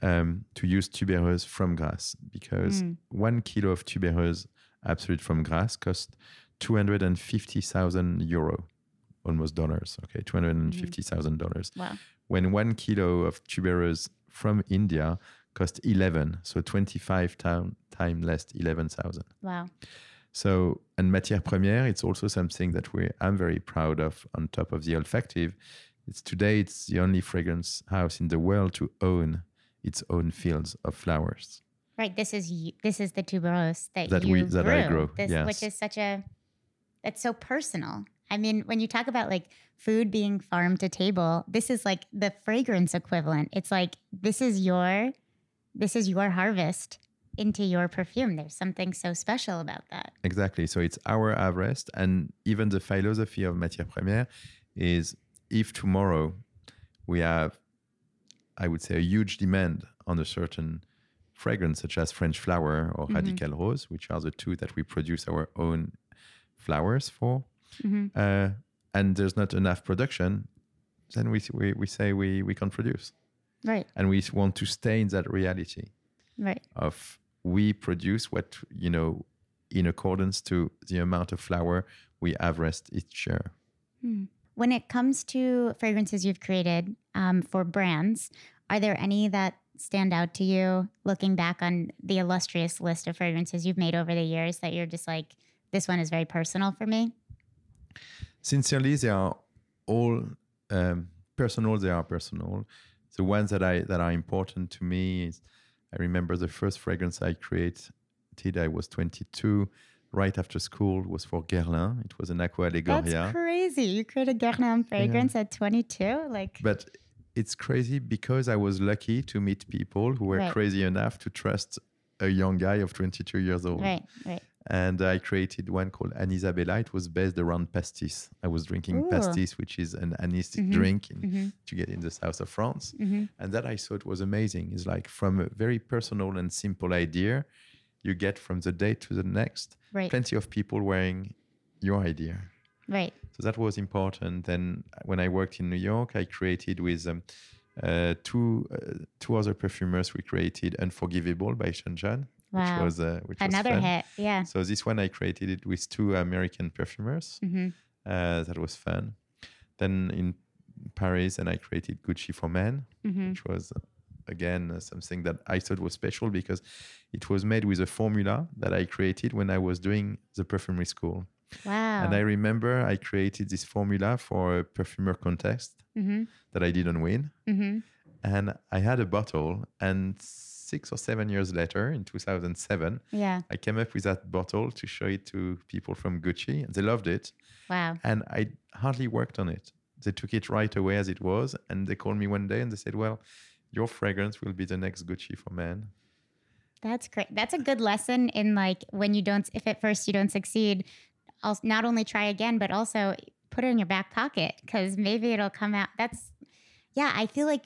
um, to use tuberose from grass because Mm. one kilo of tuberose absolute from grass costs 250,000 euro, almost dollars. Okay, $250,000. wow. When one kilo of tuberose from India costs 11, so 25 time, time less, 11,000. Wow. So, and matière première, it's also something that we I'm very proud of. On top of the olfactive, it's today it's the only fragrance house in the world to own its own fields of flowers. Right. This is this is the tuberose that, That you we- that I grew, grow, This, yes. which is such a it's so personal. I mean, when you talk about like food being farm to table, this is like the fragrance equivalent. It's like this is your this is your harvest into your perfume. There's something so special about that. Exactly. So it's our harvest, and even the philosophy of matière première is if tomorrow we have, I would say, a huge demand on a certain fragrance such as French flower or Radical Rose, which are the two that we produce our own flowers for, Mhm. uh, and there's not enough production, then we, we, we say we, we can't produce. Right. And we want to stay in that reality Right. of we produce what you know in accordance to the amount of flower we harvest each year. When it comes to fragrances you've created um, for brands, are there any that stand out to you looking back on the illustrious list of fragrances you've made over the years that you're just like, this one is very personal for me? Sincerely, they are all um, personal. They are personal. The ones that I that are important to me is I remember the first fragrance I created. I was 22. Right after school was for Guerlain. It was an Aqua Allegoria. That's crazy. You created Guerlain fragrance at 22? Like, but it's crazy because I was lucky to meet people who were Right. crazy enough to trust a young guy of 22 years old. right, right. And I created one called Anisia Bella. It was based around pastis. I was drinking Ooh. pastis, which is an anistic Mhm, drink in, mhm. to get in the south of France. Mhm. And that I thought was amazing. It's like from a very personal and simple idea, you get from the day to the next, Right, plenty of people wearing your idea. right. So that was important. Then when I worked in New York, I created with um, uh, two uh, two other perfumers. We created Unforgivable by Sean John, Wow. which was uh, which Another fun. hit. Yeah. So this one I created it with two American perfumers. hmm Uh, that was fun. Then in Paris, and I created Gucci for Men, hmm which was uh, again uh, something that I thought was special because it was made with a formula that I created when I was doing the perfumery school. Wow. And I remember I created this formula for a perfumer contest hmm that I didn't win. hmm And I had a bottle, and six or seven years later, in 2007, Yeah. I came up with that bottle to show it to people from Gucci, and they loved it. Wow. And I hardly worked on it. They took it right away as it was, and they called me one day and they said, "Well, your fragrance will be the next Gucci for men." That's great. That's a good lesson in like when you don't, if at first you don't succeed, I'll not only try again, but also put it in your back pocket because maybe it'll come out. That's, yeah, I feel like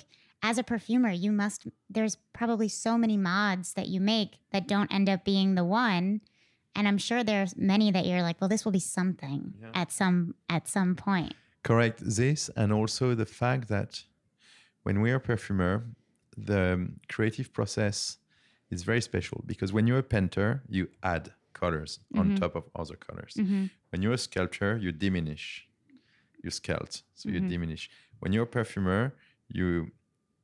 as a perfumer, you must, there's probably so many mods that you make that don't end up being the one. And I'm sure there's many that you're like, well, this will be something Yeah. at some at some point. Correct. This and also the fact that when we are a perfumer, the creative process is very special because when you're a painter, you add colors on top of other colors. Mm-hmm. When you're a sculptor, you diminish. You sculpt, so you diminish. When you're a perfumer, you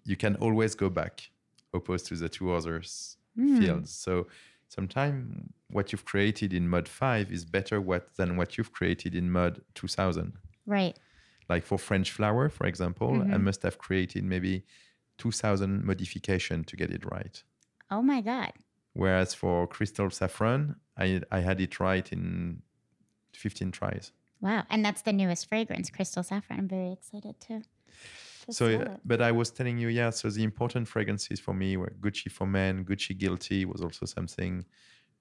you can always go back, opposed to the two others hmm. fields. So sometimes what you've created in Mod Five is better what than what you've created in Mod Two Thousand Right. like for French flower, for example, I mm-hmm. must have created maybe 2000 modification to get it right. Oh my God. Whereas for crystal saffron, I, I had it right in 15 tries. Wow. And that's the newest fragrance, Crystal Saffron. I'm very excited too. To So, uh, but I was telling you, yeah. So the important fragrances for me were Gucci for men, Gucci Guilty was also something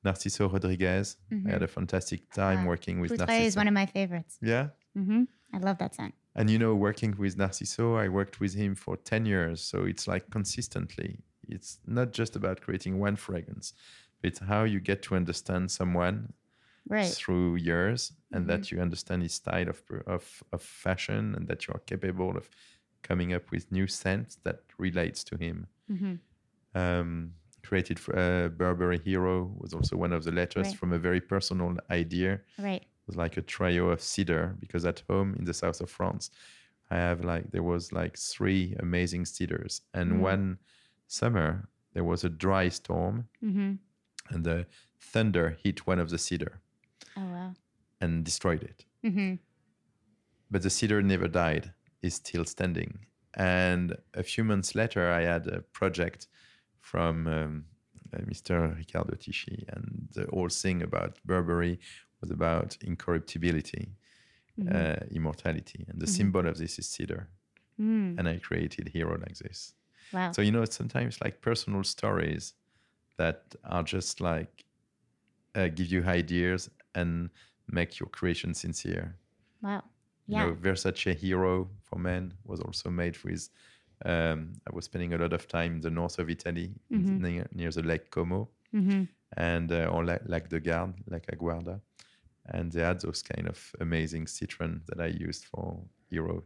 Narciso Rodriguez. I had a fantastic time Uh, working with Poudrée Narciso. is one of my favorites. yeah. hmm I love that scent. And you know, working with Narciso, I worked with him for 10 years. So it's like consistently. It's not just about creating one fragrance, it's how you get to understand someone Right. Mm-hmm. through years and that you understand his style of, of, of fashion and that you are capable of coming up with new scents that relates to him. hmm Um, created for uh, Burberry Hero was also one of the letters Right. from a very personal idea Right. was like a trio of cedar because at home in the south of France, I have like there was like three amazing cedars, and Mm. one summer there was a dry storm, hmm and the thunder hit one of the cedar Oh wow. and destroyed it. hmm But the cedar never died; is still standing. And a few months later, I had a project from um, uh, Mr. Riccardo Tisci, and the whole thing about Burberry was about incorruptibility. Mm-hmm. uh, immortality. And the symbol of this is cedar. Mm. And I created hero like this. Wow. So you know, it's sometimes like personal stories that are just like uh, give you ideas and make your creation sincere. wow. You Yeah. know, Versace Eros for Men was also made with. Um, I was spending a lot of time in the north of Italy, Mhm. near, near the Lake Como, hmm and uh, or Lac, Lac de Garde, Lac Aguarda, and they had those kind of amazing citron that I used for Eros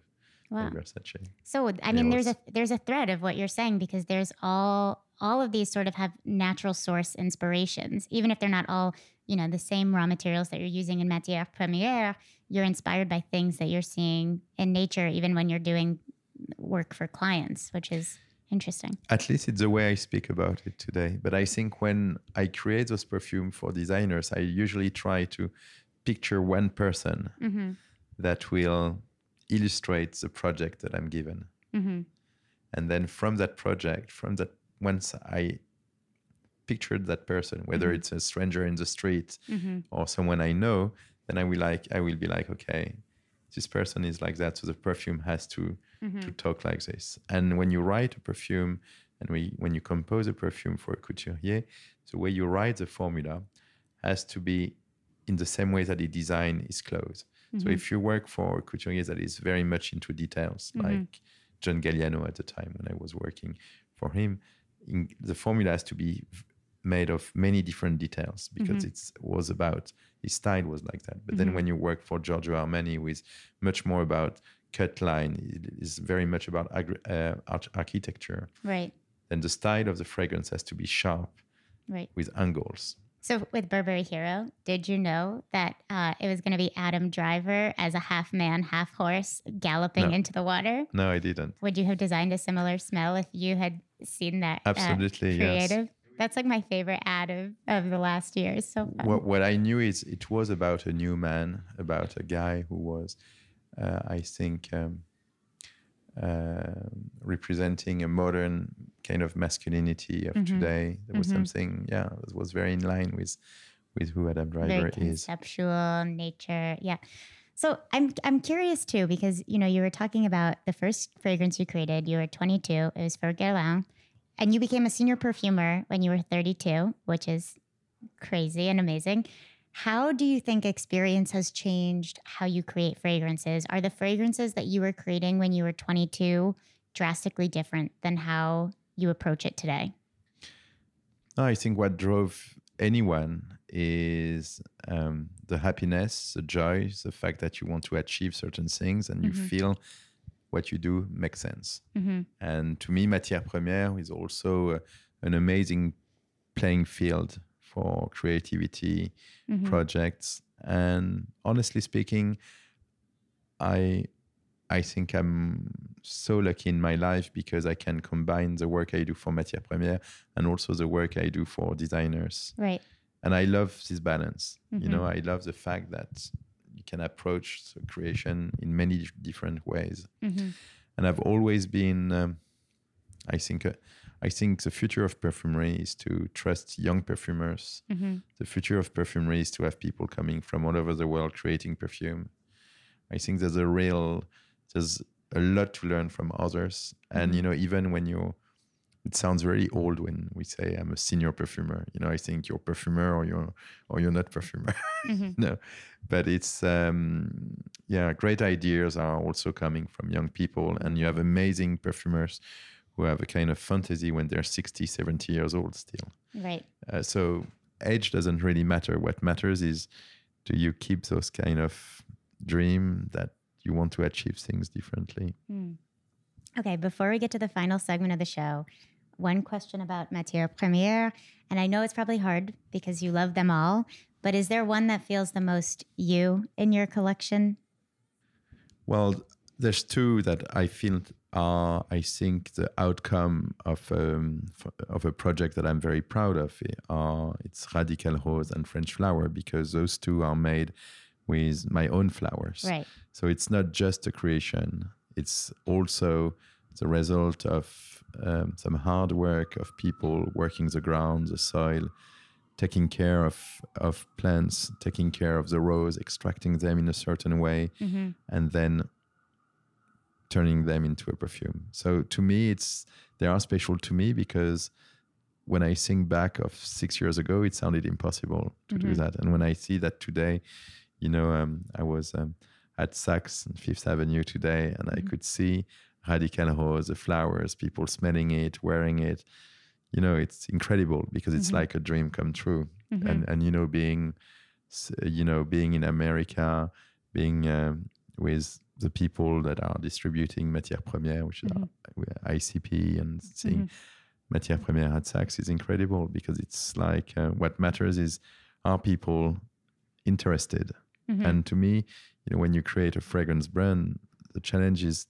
Wow. Versace. So I mean, there's a there's a thread of what you're saying because there's all all of these sort of have natural source inspirations, even if they're not all you know the same raw materials that you're using in matière première. You're inspired by things that you're seeing in nature, even when you're doing work for clients, which is interesting. At least it's the way I speak about it today. But I think when I create those perfume for designers, I usually try to picture one person Mm-hmm. that will illustrate the project that I'm given. Mm-hmm. And then from that project, from that once I pictured that person, whether Mhm. it's a stranger in the street Mm-hmm. or someone I know, then I will like I will be like, okay, this person is like that, so the perfume has to Mm-hmm. to talk like this. And when you write a perfume, and we, when you compose a perfume for a couturier, the way you write the formula has to be in the same way that the design is close. So Mhm. if you work for a couturier that is very much into details, Mhm. like John Galliano at the time when I was working for him, in, the formula has to be made of many different details because Mhm. it's was about his style was like that. But then Mhm. when you work for Giorgio Armani with much more about cut line, it is very much about agri- uh, arch- architecture. Right. Then the style of the fragrance has to be sharp Right. with angles. So with Burberry Hero, did you know that uh, it was going to be Adam Driver as a half man, half horse galloping No. into the water? No, I didn't. Would you have designed a similar smell if you had seen that? uh, Absolutely, yes. That's like my favorite ad of, of the last year. It's so fun. What, what I knew is it was about a new man, about a guy who was, uh, I think, um, uh, representing a modern kind of masculinity of Mhm. today. There was Mhm. something, yeah, that was very in line with with who Adam Very Driver is. conceptual nature. Yeah. So I'm I'm curious too because you know you were talking about the first fragrance you created. You were 22. It was for Guerlain, and you became a senior perfumer when you were 32, which is crazy and amazing. How do you think experience has changed how you create fragrances? Are the fragrances that you were creating when you were 22 drastically different than how you approach it today? No, I think what drove anyone is um, the happiness, the joy, the fact that you want to achieve certain things and you Mhm. feel what you do makes sense. Mm-hmm. And to me, Matière Première is also uh, an amazing playing field for creativity Mm-hmm. projects. And honestly speaking, I I think I'm so lucky in my life because I can combine the work I do for Matière Première and also the work I do for designers. Right. And I love this balance. You know. I love the fact that you can approach the creation in many different ways Mm-hmm. and I've always been. Um, I think. Uh, I think the future of perfumery is to trust young perfumers. Mm-hmm. The future of perfumery is to have people coming from all over the world creating perfume. I think there's a real, there's a lot to learn from others, and Mhm. you know, even when you're it sounds really old when we say I'm a senior perfumer. You know, I think you're perfumer or you're or you're not perfumer. Mm-hmm. no, but it's um, yeah, great ideas are also coming from young people, and you have amazing perfumers who have a kind of fantasy when they're 60, 70 years old still. Right. Uh, so age doesn't really matter. What matters is do you keep those kind of dream that you want to achieve things differently. Mm. Okay, before we get to the final segment of the show, one question about matière première. And I know it's probably hard because you love them all, but is there one that feels the most you in your collection? Well, there's two that I feel are, I think, the outcome of um, of a project that I'm very proud of. Are it's Radical Rose and French Flower because those two are made with my own flowers. Right. So it's not just a creation; it's also the result of um, some hard work of people working the ground, the soil, taking care of of plants, taking care of the rows, extracting them in a certain way, mm-hmm. and then turning them into a perfume. So to me, it's they are special to me because when I think back of six years ago, it sounded impossible to mm-hmm. do that, and when I see that today, you know, um, I was um, at Saks and Fifth Avenue today, and mm-hmm. I could see Radical the flowers, people smelling it, wearing it. You know, it's incredible because it's mm-hmm. like a dream come true. Mm-hmm. And and you know, being you know, being in America, being um, with the people that are distributing matière première, which mm-hmm. are ICP, and seeing mm-hmm. matière première at Saks is incredible because it's like uh, what matters is are people interested? Mm-hmm. And to me, you know, when you create a fragrance brand, the challenge is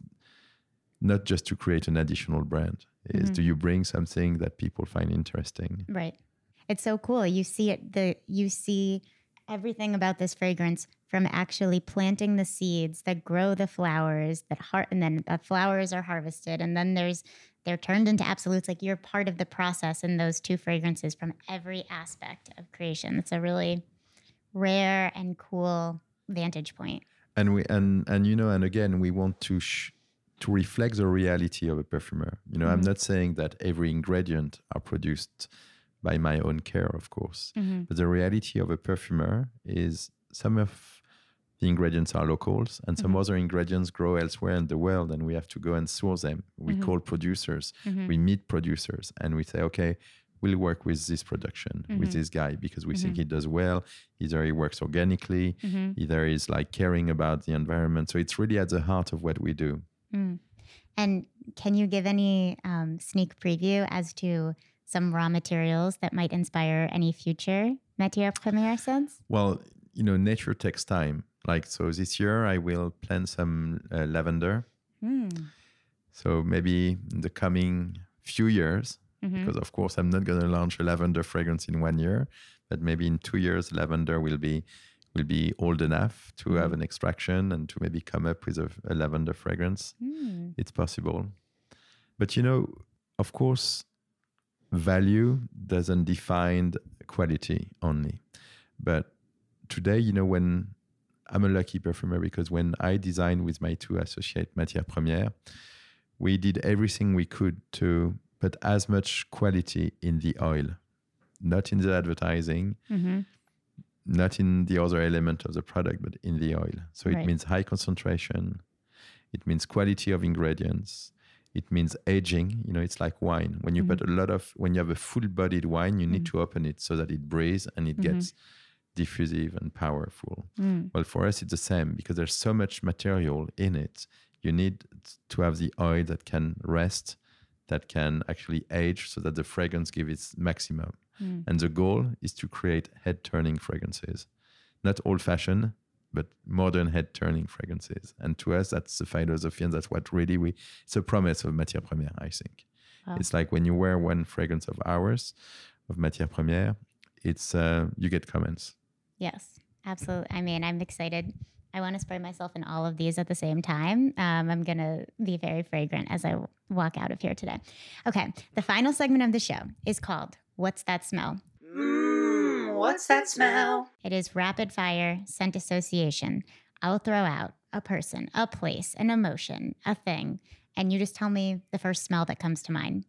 not just to create an additional brand is mm-hmm. do you bring something that people find interesting? Right. It's so cool. You see it the you see everything about this fragrance from actually planting the seeds that grow the flowers that heart and then the flowers are harvested and then there's they're turned into absolutes. Like you're part of the process in those two fragrances from every aspect of creation. It's a really rare and cool vantage point. And we and and you know and again we want to sh- to reflect the reality of a perfumer. You know, mm-hmm. I'm not saying that every ingredient are produced by my own care, of course, mm-hmm. but the reality of a perfumer is some of the ingredients are locals and some mm-hmm. other ingredients grow elsewhere in the world and we have to go and source them. We mm-hmm. call producers, mm-hmm. we meet producers and we say, okay, we'll work with this production with mm-hmm. this guy because we think he does well either he works organically either he's like caring about the environment so it's really at the heart of what we do Mm. And can you give any um, sneak preview as to some raw materials that might inspire any future matière première scents? Well, you know, nature takes time. Like, so this year I will plant some uh, lavender. Mm. So maybe in the coming few years, mm-hmm. because of course I'm not going to launch a lavender fragrance in one year, but maybe in two years, lavender will be will be old enough to mm. have an extraction and to maybe come up with a, a lavender fragrance. Mm. It's possible. But you know, of course, value doesn't define quality only. But today, you know, when I'm a lucky perfumer because when I designed with my two associate Matière Première, we did everything we could to put as much quality in the oil, not in the advertising, mm-hmm not in the other element of the product, but in the oil. So it means high concentration. It means quality of ingredients. It means aging. You know, it's like wine. When you mm-hmm. put a lot of, when you have a full-bodied wine, you need mm-hmm. to open it so that it breathes and it mm-hmm. gets diffusive and powerful. Mm. Well, for us, it's the same because there's so much material in it. You need to have the oil that can rest, that can actually age, so that the fragrance gives its maximum. Mm. And the goal is to create head turning fragrances, not old fashioned, but modern head turning fragrances. And to us, that's the philosophy, and that's what really we, it's a promise of Matière Première, I think. Wow. It's like when you wear one fragrance of ours, of Matière Première, it's, uh, you get comments. Yes, absolutely. I mean, I'm excited. I want to spray myself in all of these at the same time. Um, I'm going to be very fragrant as I walk out of here today. Okay, the final segment of the show is called What's That Smell? Mmm, what's that smell? It is rapid fire scent association. I'll throw out a person, a place, an emotion, a thing, and you just tell me the first smell that comes to mind.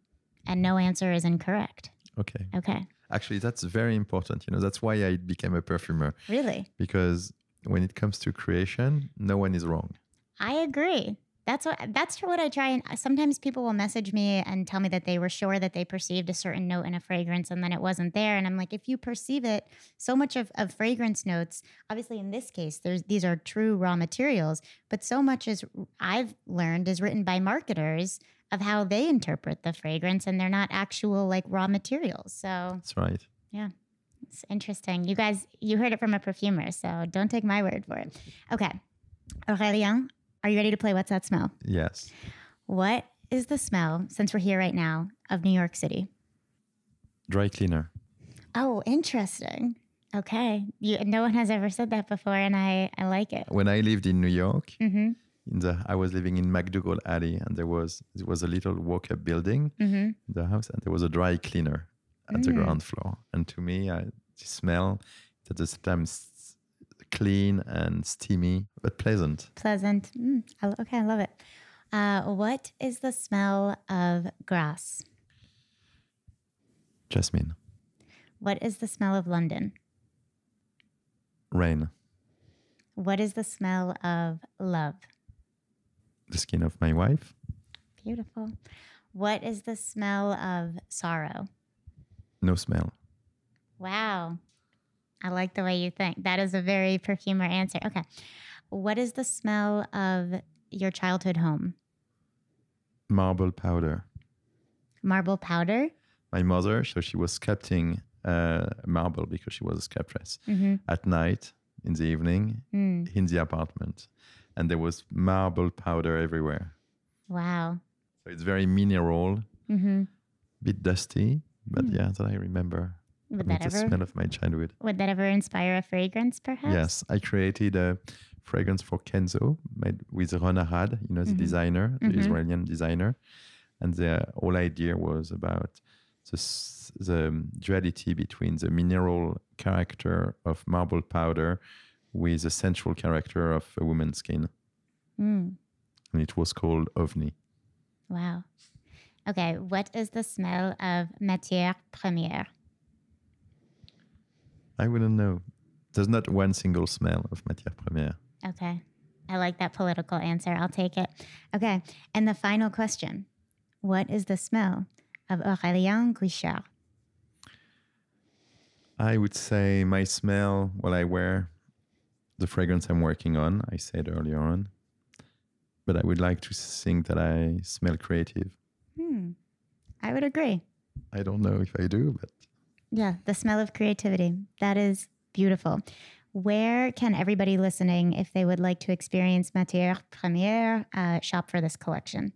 and no answer is incorrect. Okay. Okay. Actually, that's very important. You know, that's why I became a perfumer Really? because when it comes to creation, no one is wrong. I agree. That's what that's what I try and uh, sometimes people will message me and tell me that they were sure that they perceived a certain note in a fragrance and then it wasn't there. And I'm like, if you perceive it, so much of, of fragrance notes, obviously in this case, there's these are true raw materials, but so much as I've learned is written by marketers of how they interpret the fragrance and they're not actual like raw materials. So That's right. Yeah it's interesting. You guys, you heard it from a perfumer, so don't take my word for it. Okay. Aurélien, are you ready to play What's That Smell? Yes. What is the smell, since we're here right now, of New York City? Dry cleaner. Oh, interesting. Okay. You, no one has ever said that before, and I, I like it. When I lived in New York, Mm-hmm. in the I was living in MacDougal Alley, and there was there was a little walk-up building Mm-hmm. in the house, and there was a dry cleaner at the Mm. ground floor. And to me, I, the smell at the same time clean and steamy, but pleasant. Pleasant. Mm, I, okay, I love it. Uh, what is the smell of Grasse? Jasmine, What is the smell of London? rain, What is the smell of love? the skin of my wife, Beautiful. What is the smell of sorrow? no smell. Wow. I like the way you think. That is a very perfumer answer. Okay. What is the smell of your childhood home? Marble powder. Marble powder? My mother, so she was sculpting uh, marble because she was a sculptress Mm-hmm. at night in the evening Mm. in the apartment, and there was marble powder everywhere. Wow. So it's very mineral, Mm-hmm. bit dusty, but Hmm. yeah, that I remember. Would that the ever smell of my childhood. would that ever inspire a fragrance, perhaps? Yes, I created a fragrance for Kenzo made with Ron Arad, you know, the Mhm. designer, the Mhm. Israeli designer. And the whole idea was about the, the duality between the mineral character of marble powder with the sensual character of a woman's skin. Mm. And it was called OVNI. Wow. Okay. What is the smell of matière première? I wouldn't know. There's not one single smell of matière première. Okay. I like that political answer. I'll take it. Okay. And the final question What is the smell of Aurélien Guichard? I would say my smell while I wear the fragrance I'm working on, I said earlier on. But I would like to think that I smell creative. Hmm. I would agree. I don't know if I do, but Yeah. The smell of creativity. That is beautiful. Where can everybody listening, if they would like to experience Matière Première, uh, shop for this collection?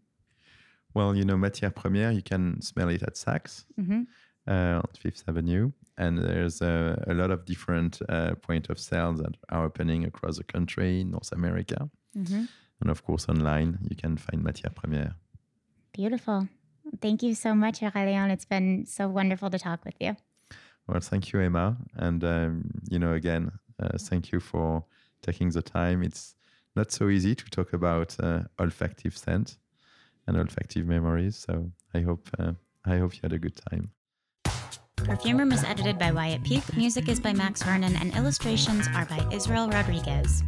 well, you know, Matière Première, you can smell it at Saks hmm uh, on Fifth Avenue. And there's a, a lot of different uh, point of sales that are opening across the country, North America. hmm And of course, online, you can find Matière Première. Beautiful. Thank you so much, Aurélien. It's been so wonderful to talk with you. Well, thank you, Emma. And, um, you know, again, uh, thank you for taking the time. It's not so easy to talk about uh, olfactive scent and olfactive memories. So I hope, uh, I hope you had a good time. Perfume Room is edited by Wyatt Peak. Music is by Max Vernon, and illustrations are by Israel Rodriguez.